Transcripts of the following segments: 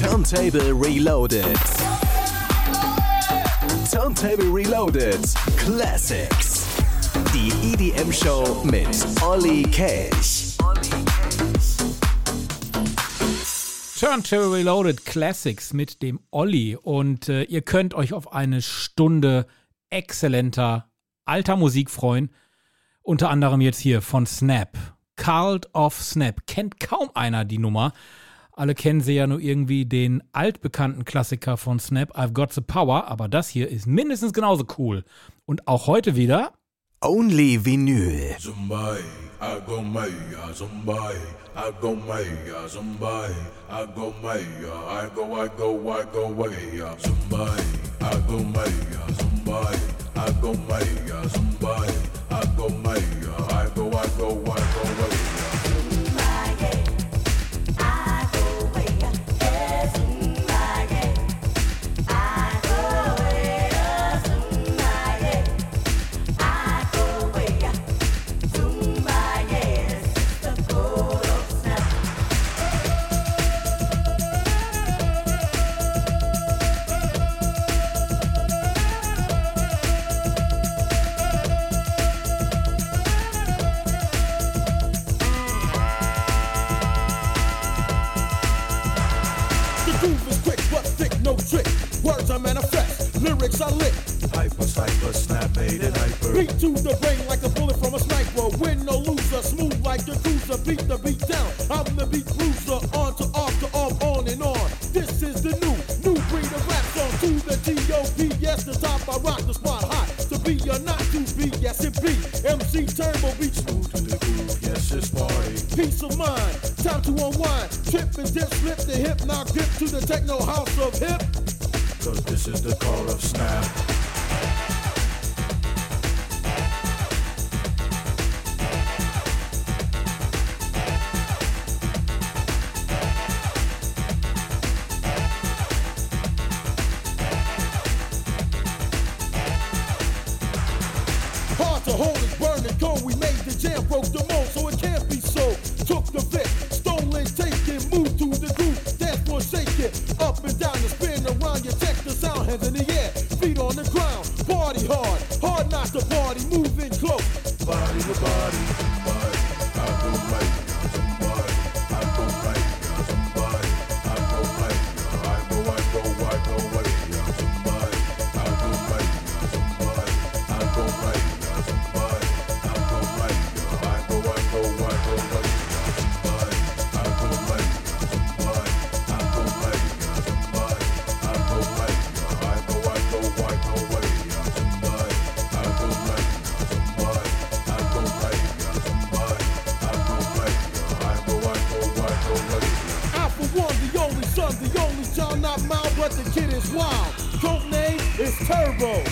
Turntable Reloaded. Turntable Reloaded Classics. Die EDM-Show mit Olli Cash. Turntable Reloaded Classics mit dem Olli. Und äh, ihr könnt euch auf eine Stunde exzellenter alter Musik freuen. Unter anderem jetzt hier von Snap. Cult of Snap. Kennt kaum einer die Nummer. Alle kennen sie ja nur irgendwie den altbekannten Klassiker von Snap, I've Got the Power, aber das hier ist mindestens genauso cool. Und auch heute wieder Only Vinyl. Zumbai, I go maya, Zumbai, I go maya, Zumbai, I go maya, I go, I go, I go maya, Zumbai, I go maya, Zumbai, I go maya, Zumbai, I go maya, I go, I go, I go maya. Words are manifest, lyrics are lit. Hyper, hyper, snap, made it hyper. Beat to the brain like a bullet from a sniper. Win no loser, smooth like the cruiser. Beat the beat down. I'm the beat cruiser. On to off to off, on and on. This is the new, new breed of rap song. To the T.O.P. Yes, the top. I rock the spot hot. To be or not to be, yes it be. MC Turbo beat smooth To the groove, yes, it's party. peace of mind. Time to unwind. Trip and dip, slip the hip, now grip to the techno house of hip. Cause this is the call of snap. Turbo.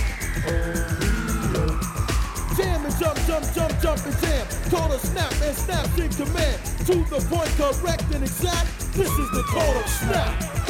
Jam and jump, jump, jump, jump and jam. Call a snap and snap in command. To the point, correct and exact. This is the call of snap.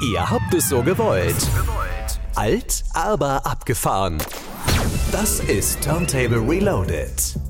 Ihr habt es so gewollt. Alt, aber abgefahren. Das ist Turntable Reloaded.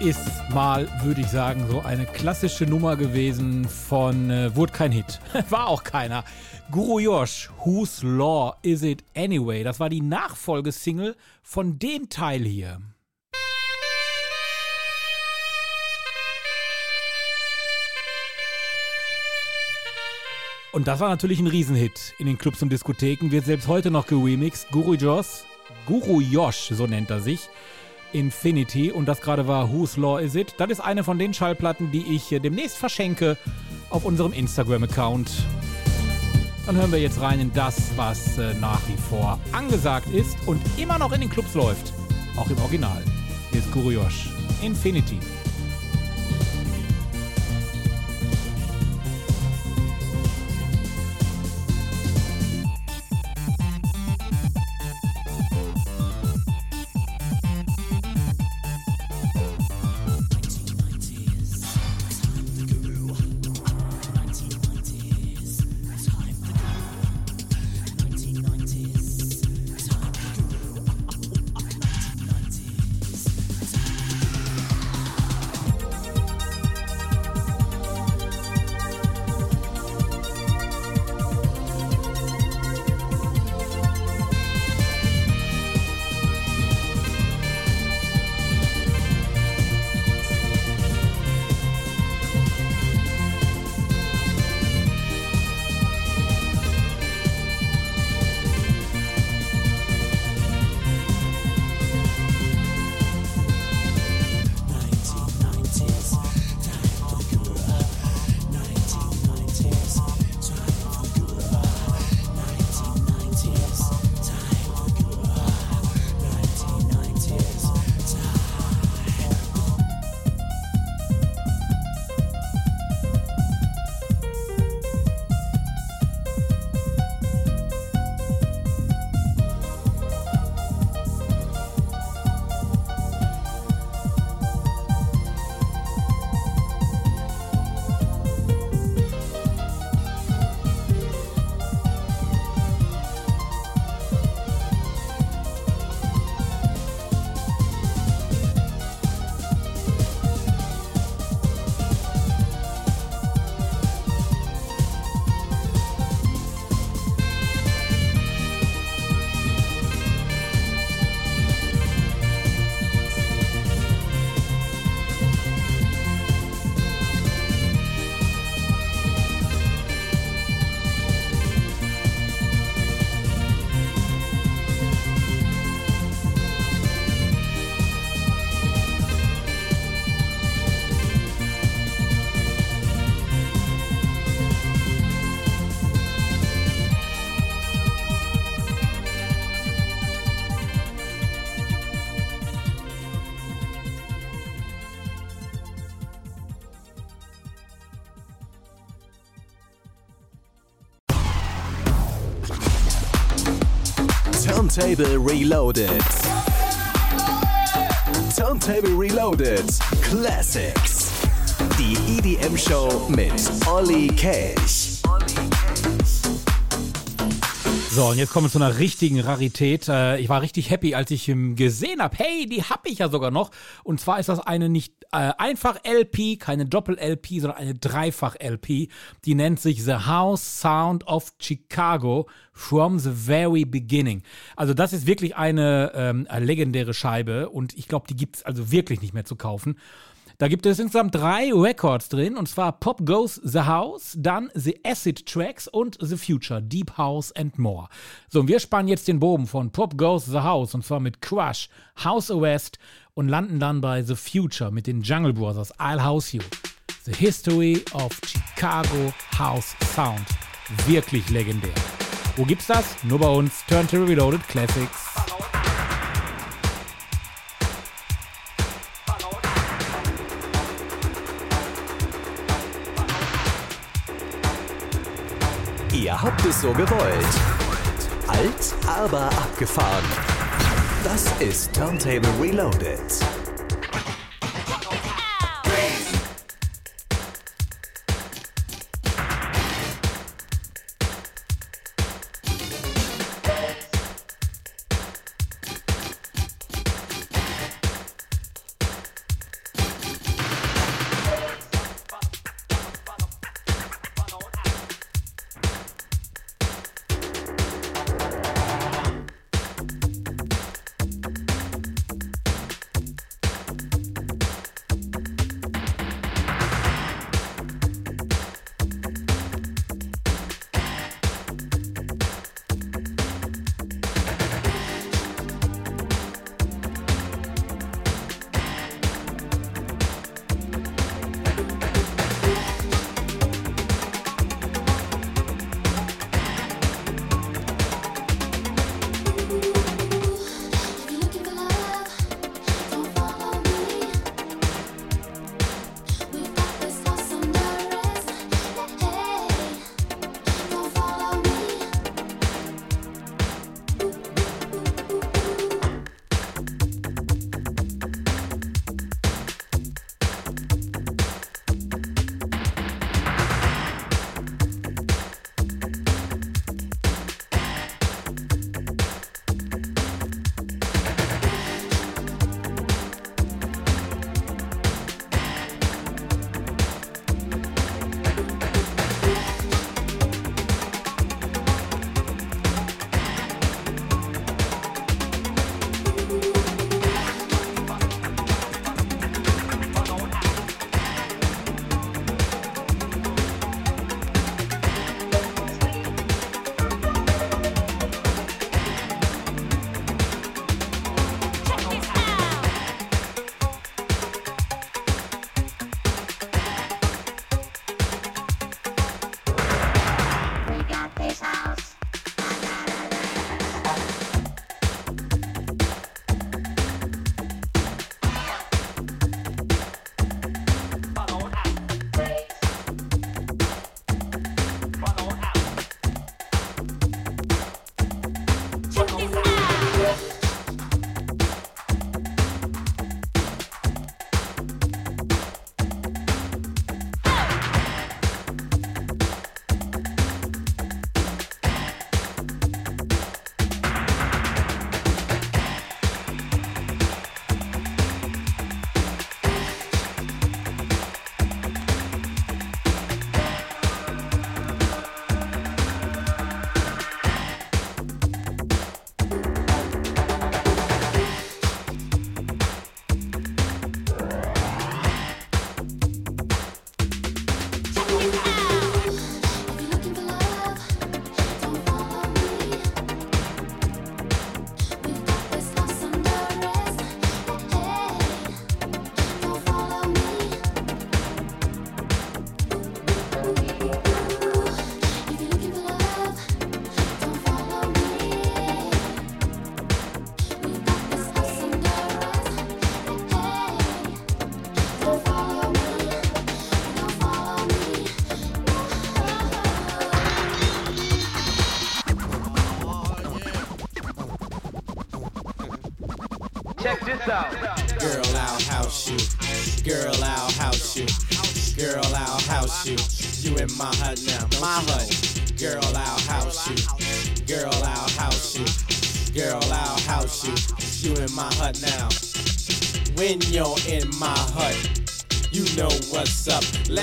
Ist mal, würde ich sagen, so eine klassische Nummer gewesen von äh, wurde kein Hit. War auch keiner. Guru Yosh, Whose Law Is It Anyway? Das war die Nachfolgesingle von dem Teil hier. Und das war natürlich ein Riesenhit in den Clubs und Diskotheken, wird selbst heute noch geremixed. Guru Josh, Guru Yosh, so nennt er sich. Infinity und das gerade war Whose Law Is It? Das ist eine von den Schallplatten, die ich demnächst verschenke auf unserem Instagram-Account. Dann hören wir jetzt rein in das, was äh, nach wie vor angesagt ist und immer noch in den Clubs läuft. Auch im Original. Hier ist Guru Yosh. Infinity. Turntable Reloaded. Turntable Reloaded Classics. Die EDM-Show mit Olli Kelch. So, und jetzt kommen wir zu einer richtigen Rarität. Äh, Ich war richtig happy, als ich gesehen habe, hey, die habe ich ja sogar noch. Und zwar ist das eine nicht äh, einfach LP, keine Doppel-LP, sondern eine Dreifach-LP. Die nennt sich The House Sound of Chicago from the very beginning. Also das ist wirklich eine ähm, legendäre Scheibe und ich glaube, die gibt es also wirklich nicht mehr zu kaufen. Da gibt es insgesamt drei Records drin, und zwar Pop Goes the House, dann The Acid Tracks und The Future, Deep House and More. So, und wir spannen jetzt den Bogen von Pop Goes the House, und zwar mit Crush, House Arrest und landen dann bei The Future mit den Jungle Brothers, I'll House You. The History of Chicago House Sound. Wirklich legendär. Wo gibt's das? Nur bei uns. Turntable Reloaded Classics. Ihr habt es so gewollt. Alt, aber abgefahren. Das ist Turntable Reloaded.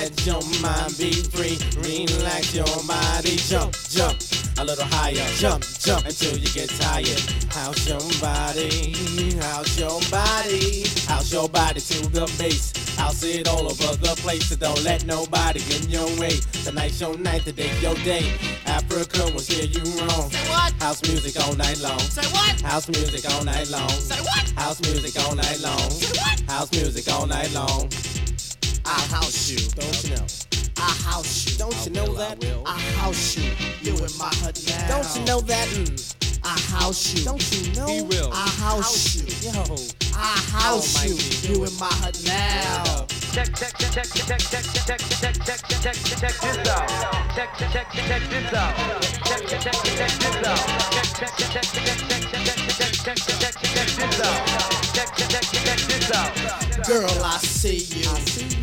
Let your mind be free. Relax your body. Jump, jump. A little higher. Jump, jump until you get tired. House your body. House your body. House your body to the base. House it all over the place. So don't let nobody get in your way. Tonight's your night, today's your day. Africa will steer you wrong. Say what? House music all night long. Say what? House music all night long. Say what? House music all night long. Say what? House music all night long. I'll house you. Don't you know? I house you. Don't you know that? I house you. You in my hut now. Don't you know that? Mm. I house you. Don't you know? He will. I house, you. Yo. I house you. You in my hut now. Check, check, check, check, check, check, check, check, check, check, check, check, check this out. Check, check, check, check this out. Check, check, check, check this out. Check, check, check, check, check, check, check, check, check, check, check this out. Check, check, check, check this out. Girl, I see you. Do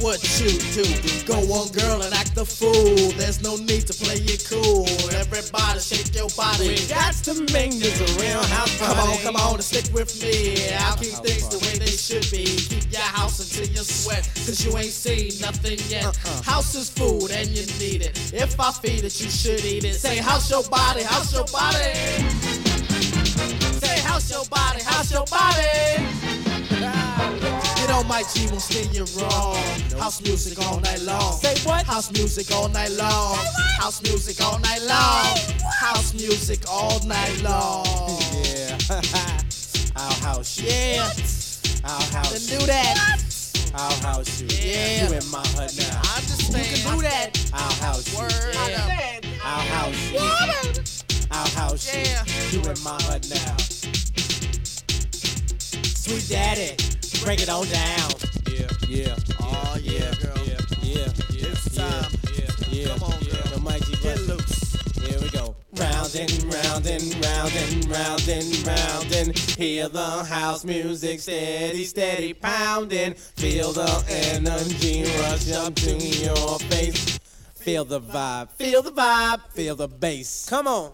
what you do. Go on, girl, and act the fool. There's no need to play it cool. Everybody shake your body. That's to make this a real house party. Come on, come on, and stick with me. I'll keep things the way they should be. Keep your house until you sweat, cause you ain't seen nothing yet. Uh-uh. House is food and you need it. If I feed it, you should eat it. Say, house your body, house your body. Say, house your body, house your body. Ah, You know my G won't steer you wrong. House music all night long. Say what? House music all night long. House music all night long. House music all night long. Yeah. I'll house you. Yeah. I'll house then do that. I'll house you. Yeah. You in my hut now. I understand. You can do that. I'll house you. Word. Yeah. I'll house you. I'll house you. Yeah. You in my hut now. Sweet daddy, break it on down. Yeah, yeah. Oh yeah, girl. Yeah, yeah, yeah. It's time. Yeah, yeah. Come on, girl. The mighty get loose. Here we go. Round and round and round and round and round and hear the house music steady, steady pounding. Feel the energy rush up to your face. Feel the vibe, feel the vibe, feel the bass. Come on.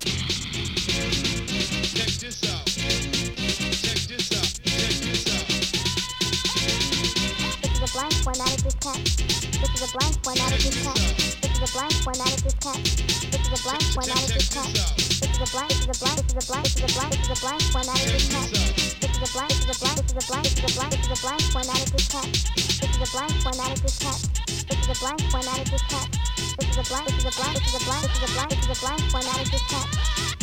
Is a blank formatted this text. This is a blank formatted this text. This is a blank formatted this text. This is a blank. This is a blank. This is a blank. This is a blank. This is a blank formatted this text. This is a blank. This is a blank. This is a blank. This is a blank. This is a blank formatted this text. This is a blank formatted this text. This is a blank formatted this text. This is a blank. This is a blank. This is a blank. This is a blank. This is a blank formatted this text.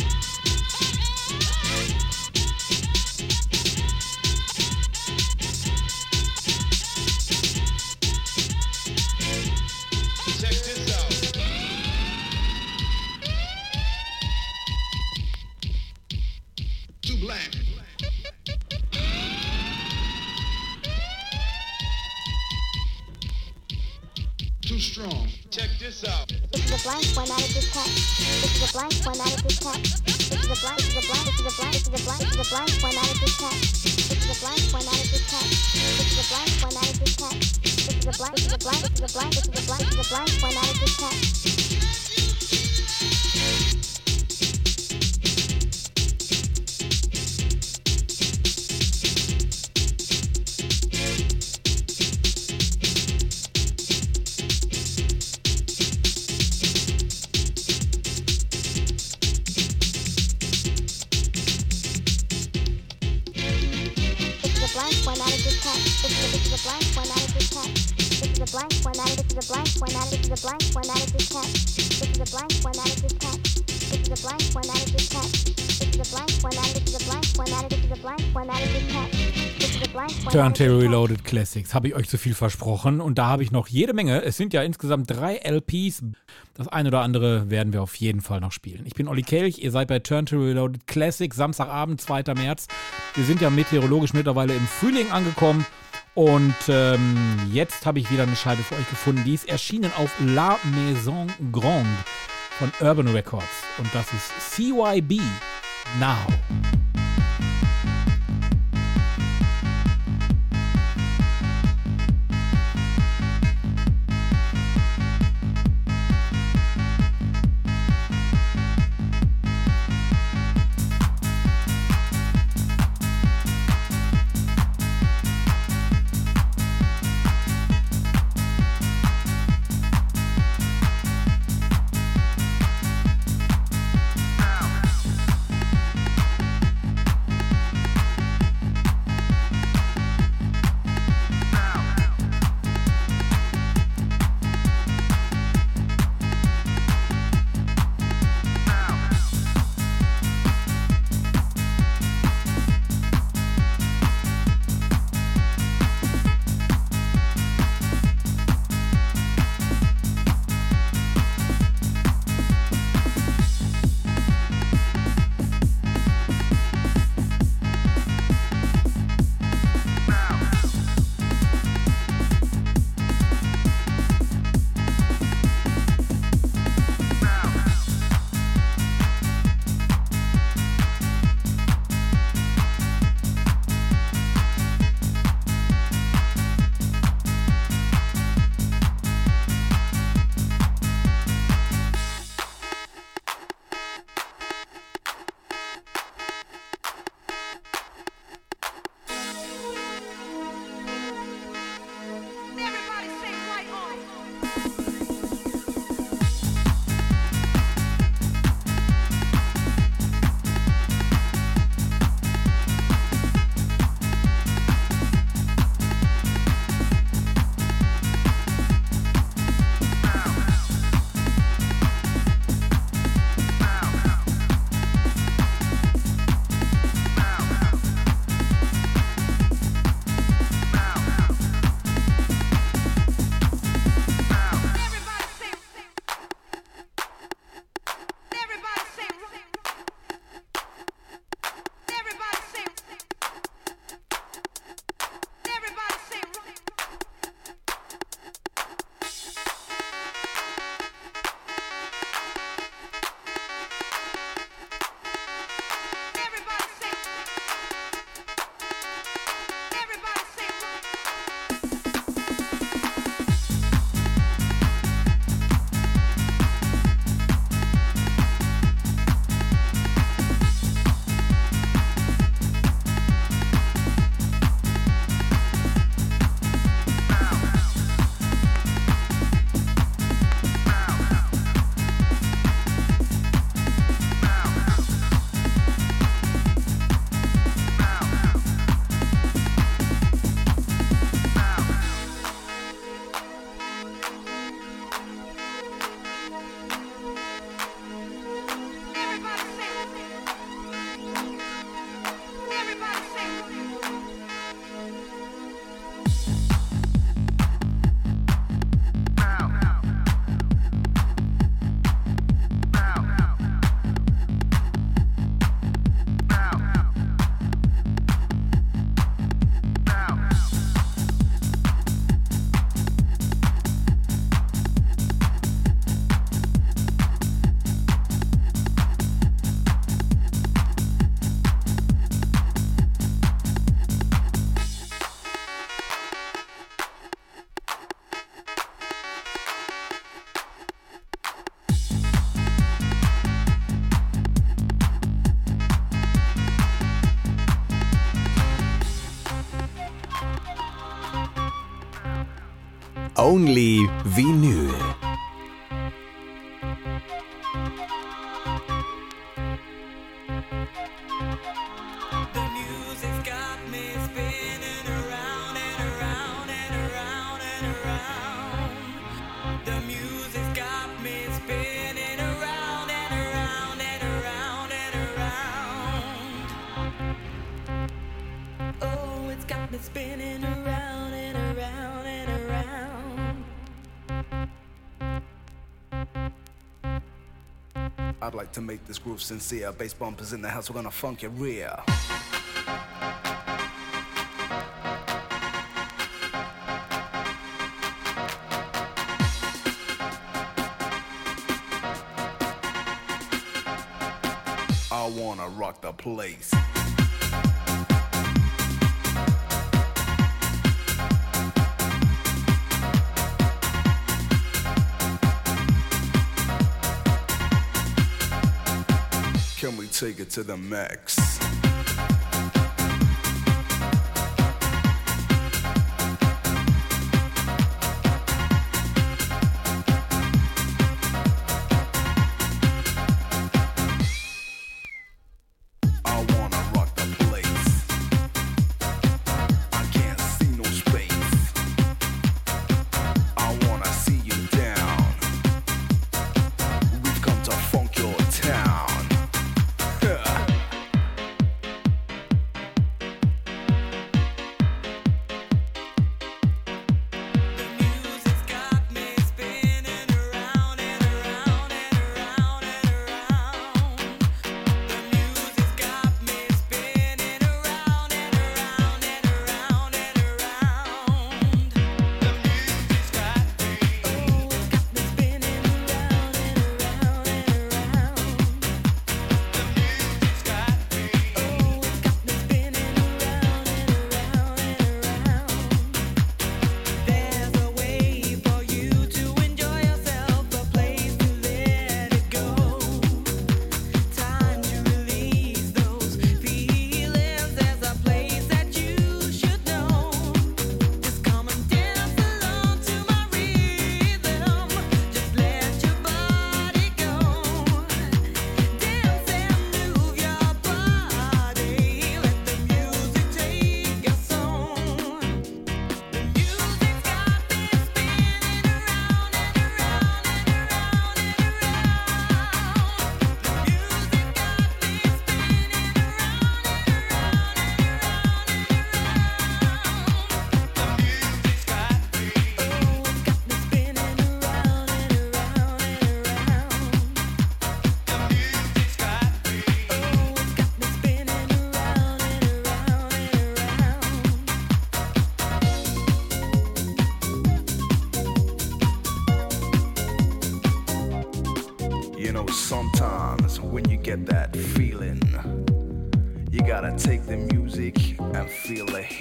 This text. Reloaded Classics. Habe ich euch zu viel versprochen. Und da habe ich noch jede Menge. Es sind ja insgesamt drei LPs. Das eine oder andere werden wir auf jeden Fall noch spielen. Ich bin Olli Kelch. Ihr seid bei Turntable Reloaded Classics. Samstagabend, 2. März. Wir sind ja meteorologisch mittlerweile im Frühling angekommen. Und ähm, jetzt habe ich wieder eine Scheibe für euch gefunden. Die ist erschienen auf La Maison Grande von Urban Records. Und das ist CYB Now. only vinyl. this groove sincere. Bass bumpers in the house, we're gonna funk your rear. I wanna rock the place. take it to the max.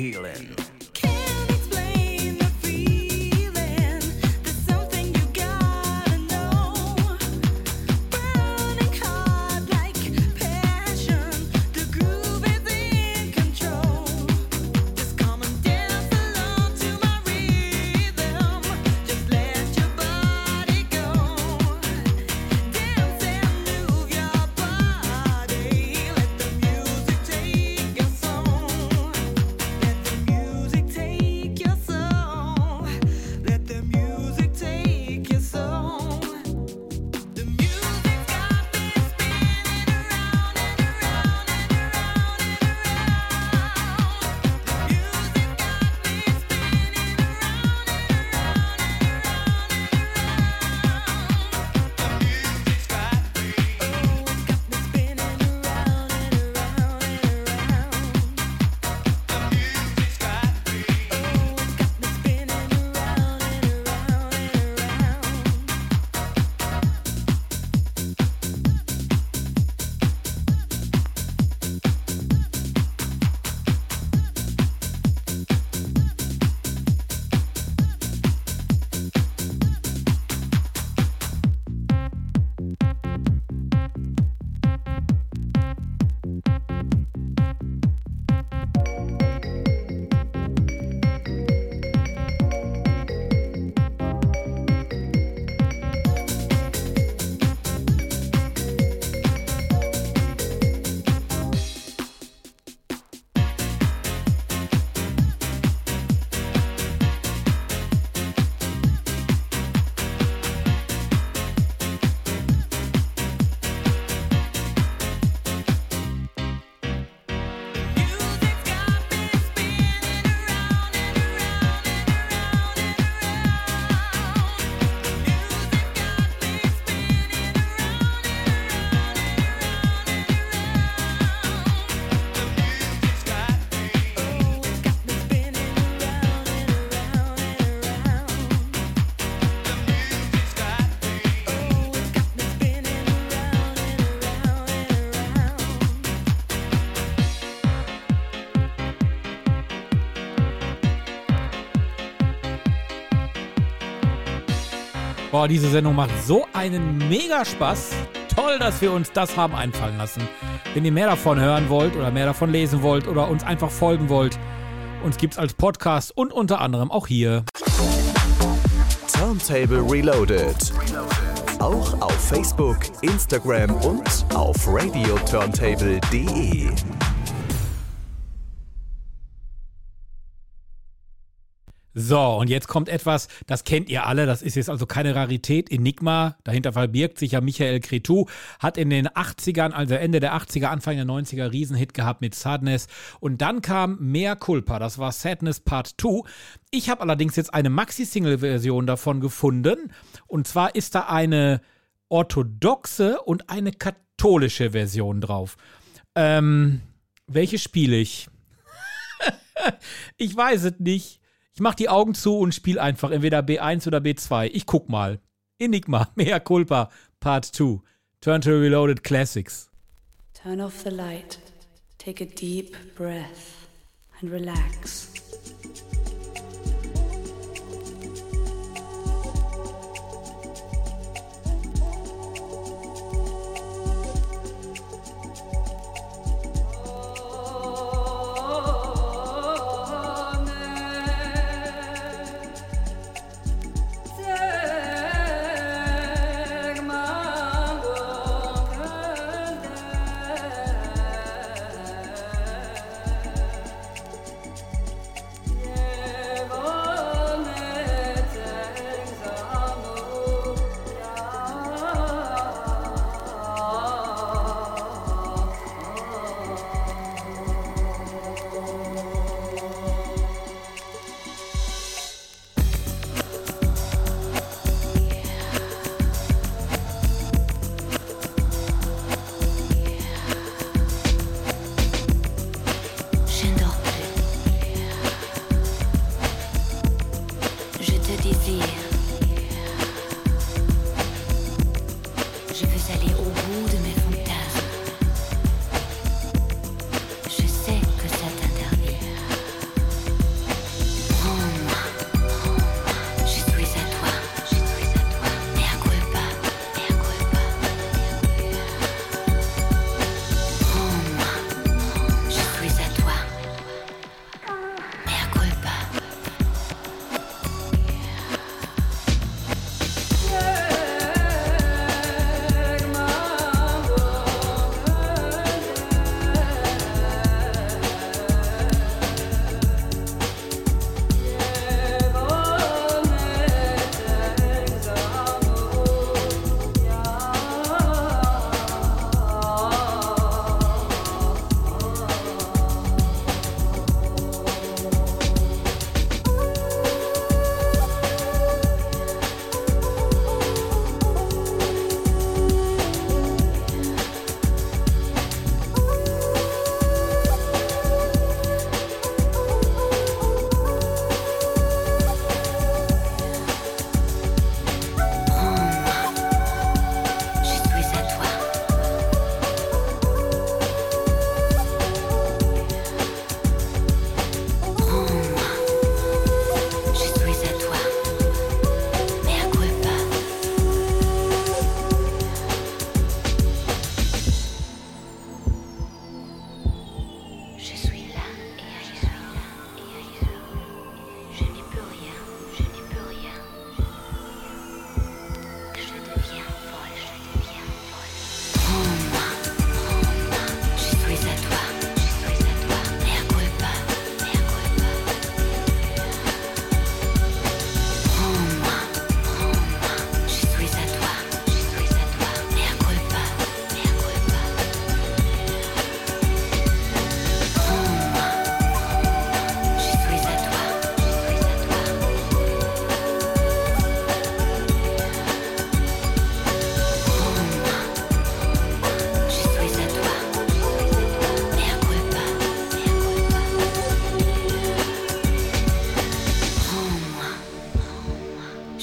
Healing. Boah, diese Sendung macht so einen mega Spaß. Toll, dass wir uns das haben einfallen lassen. Wenn ihr mehr davon hören wollt oder mehr davon lesen wollt oder uns einfach folgen wollt, uns gibt's als Podcast und unter anderem auch hier. Turntable Reloaded. Auch auf Facebook, Instagram und auf radioturntable.de. So, und jetzt kommt etwas, das kennt ihr alle, das ist jetzt also keine Rarität. Enigma, dahinter verbirgt sich ja Michael Cretou, hat in den 80ern, also Ende der 80er, Anfang der 90er Riesenhit gehabt mit Sadness. Und dann kam Mea Culpa, das war Sadness Part 2. Ich habe allerdings jetzt eine Maxi-Single-Version davon gefunden. Und zwar ist da eine orthodoxe und eine katholische Version drauf. Ähm, welche spiele ich? ich weiß es nicht. Ich mach die Augen zu und spiel einfach entweder B1 oder B2. Ich guck mal. Enigma, Mea Culpa, Part 2. Turn to Reloaded Classics. Turn off the light, take a deep breath, and relax.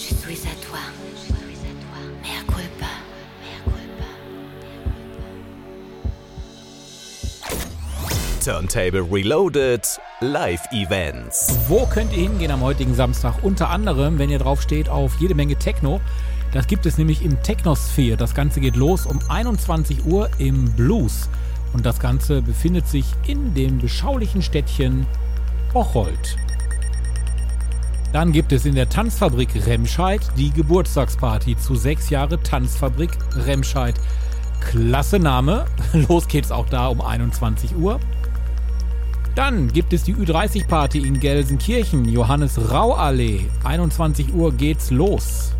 Je suis à toi. Mea culpa. Turntable Reloaded Live Events. Wo könnt ihr hingehen am heutigen Samstag? Unter anderem, wenn ihr drauf steht, auf jede Menge Techno. Das gibt es nämlich im Technosphere. Das Ganze geht los um 21 Uhr im Blues. Und das Ganze befindet sich in dem beschaulichen Städtchen Bocholt. Dann gibt es in der Tanzfabrik Remscheid die Geburtstagsparty zu sechs Jahre Tanzfabrik Remscheid. Klasse Name. Los geht's auch da um 21 Uhr. Dann gibt es die Ü30-Party in Gelsenkirchen, Johannes Rau Allee. 21 Uhr geht's los.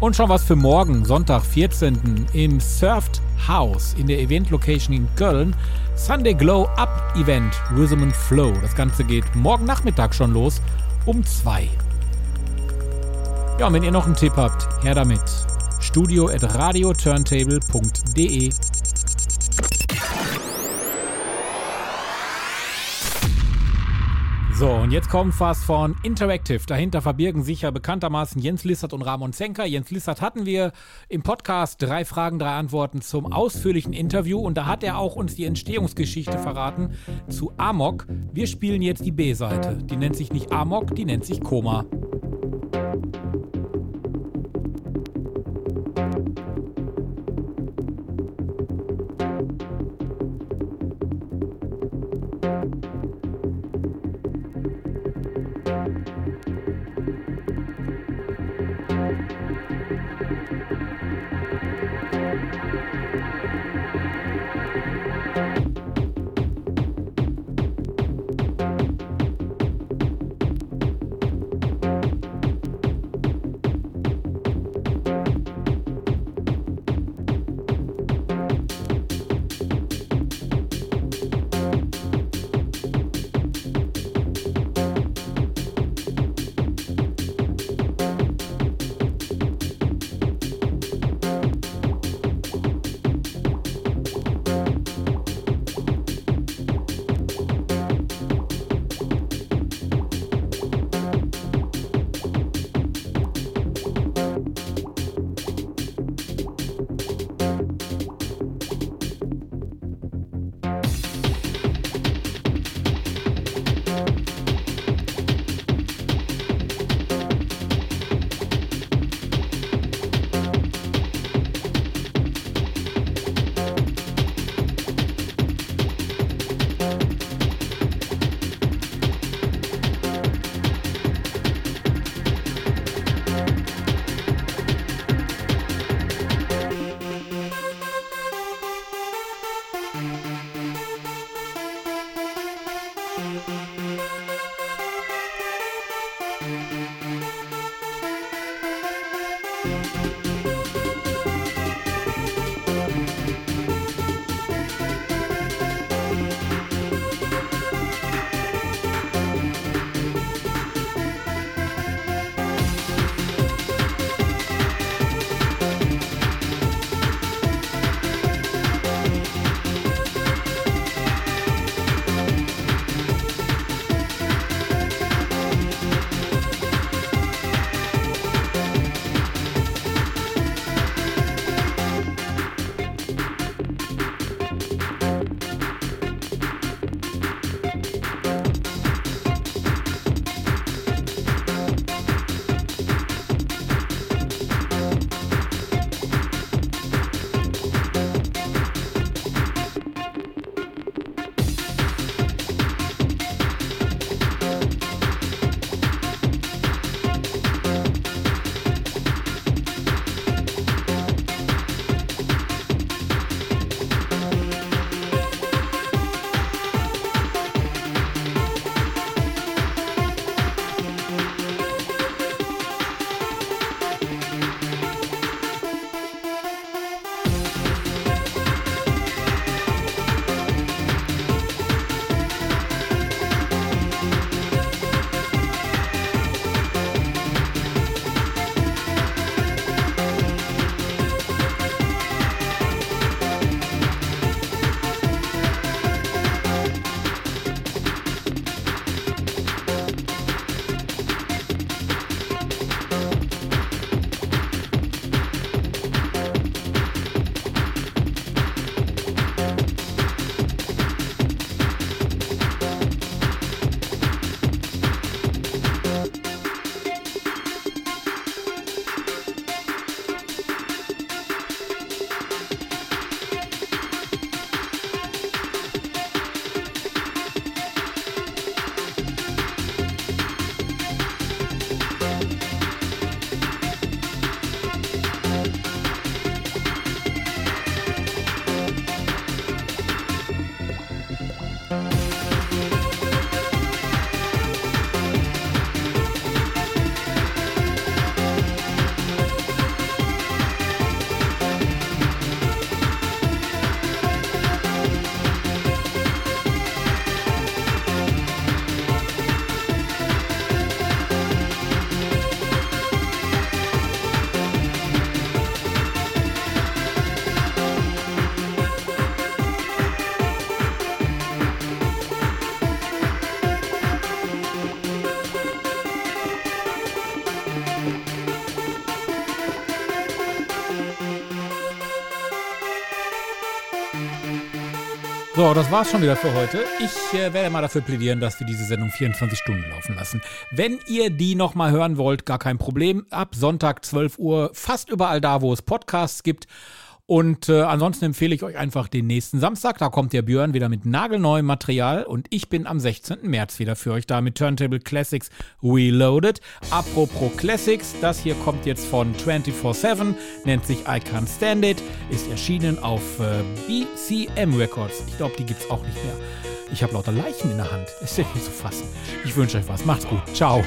Und schon was für morgen, Sonntag, 14. im Surfed House in der Event Location in Köln. Sunday Glow Up Event Rhythm and Flow. Das Ganze geht morgen Nachmittag schon los um 2. Ja, und wenn ihr noch einen Tipp habt, her damit. Studio at radioturntable.de So, und jetzt kommt was von Interactive. Dahinter verbirgen sich ja bekanntermaßen Jens Lissert und Ramon Zenker. Jens Lissert hatten wir im Podcast drei Fragen, drei Antworten zum ausführlichen Interview und da hat er auch uns die Entstehungsgeschichte verraten zu Amok. Wir spielen jetzt die B-Seite. Die nennt sich nicht Amok, die nennt sich Koma. So, das war's schon wieder für heute. Ich äh, werde mal dafür plädieren, dass wir diese Sendung 24 Stunden laufen lassen. Wenn ihr die nochmal hören wollt, gar kein Problem. Ab Sonntag 12 Uhr, fast überall da, wo es Podcasts gibt. Und äh, ansonsten empfehle ich euch einfach den nächsten Samstag. Da kommt der Björn wieder mit nagelneuem Material und ich bin am 16. März wieder für euch da mit Turntable Classics Reloaded. Apropos Classics, das hier kommt jetzt von 24-7, nennt sich I Can't Stand It, ist erschienen auf äh, BCM Records. Ich glaube, die gibt es auch nicht mehr. Ich habe lauter Leichen in der Hand. Ist ja nicht zu fassen. Ich wünsche euch was. Macht's gut. Ciao.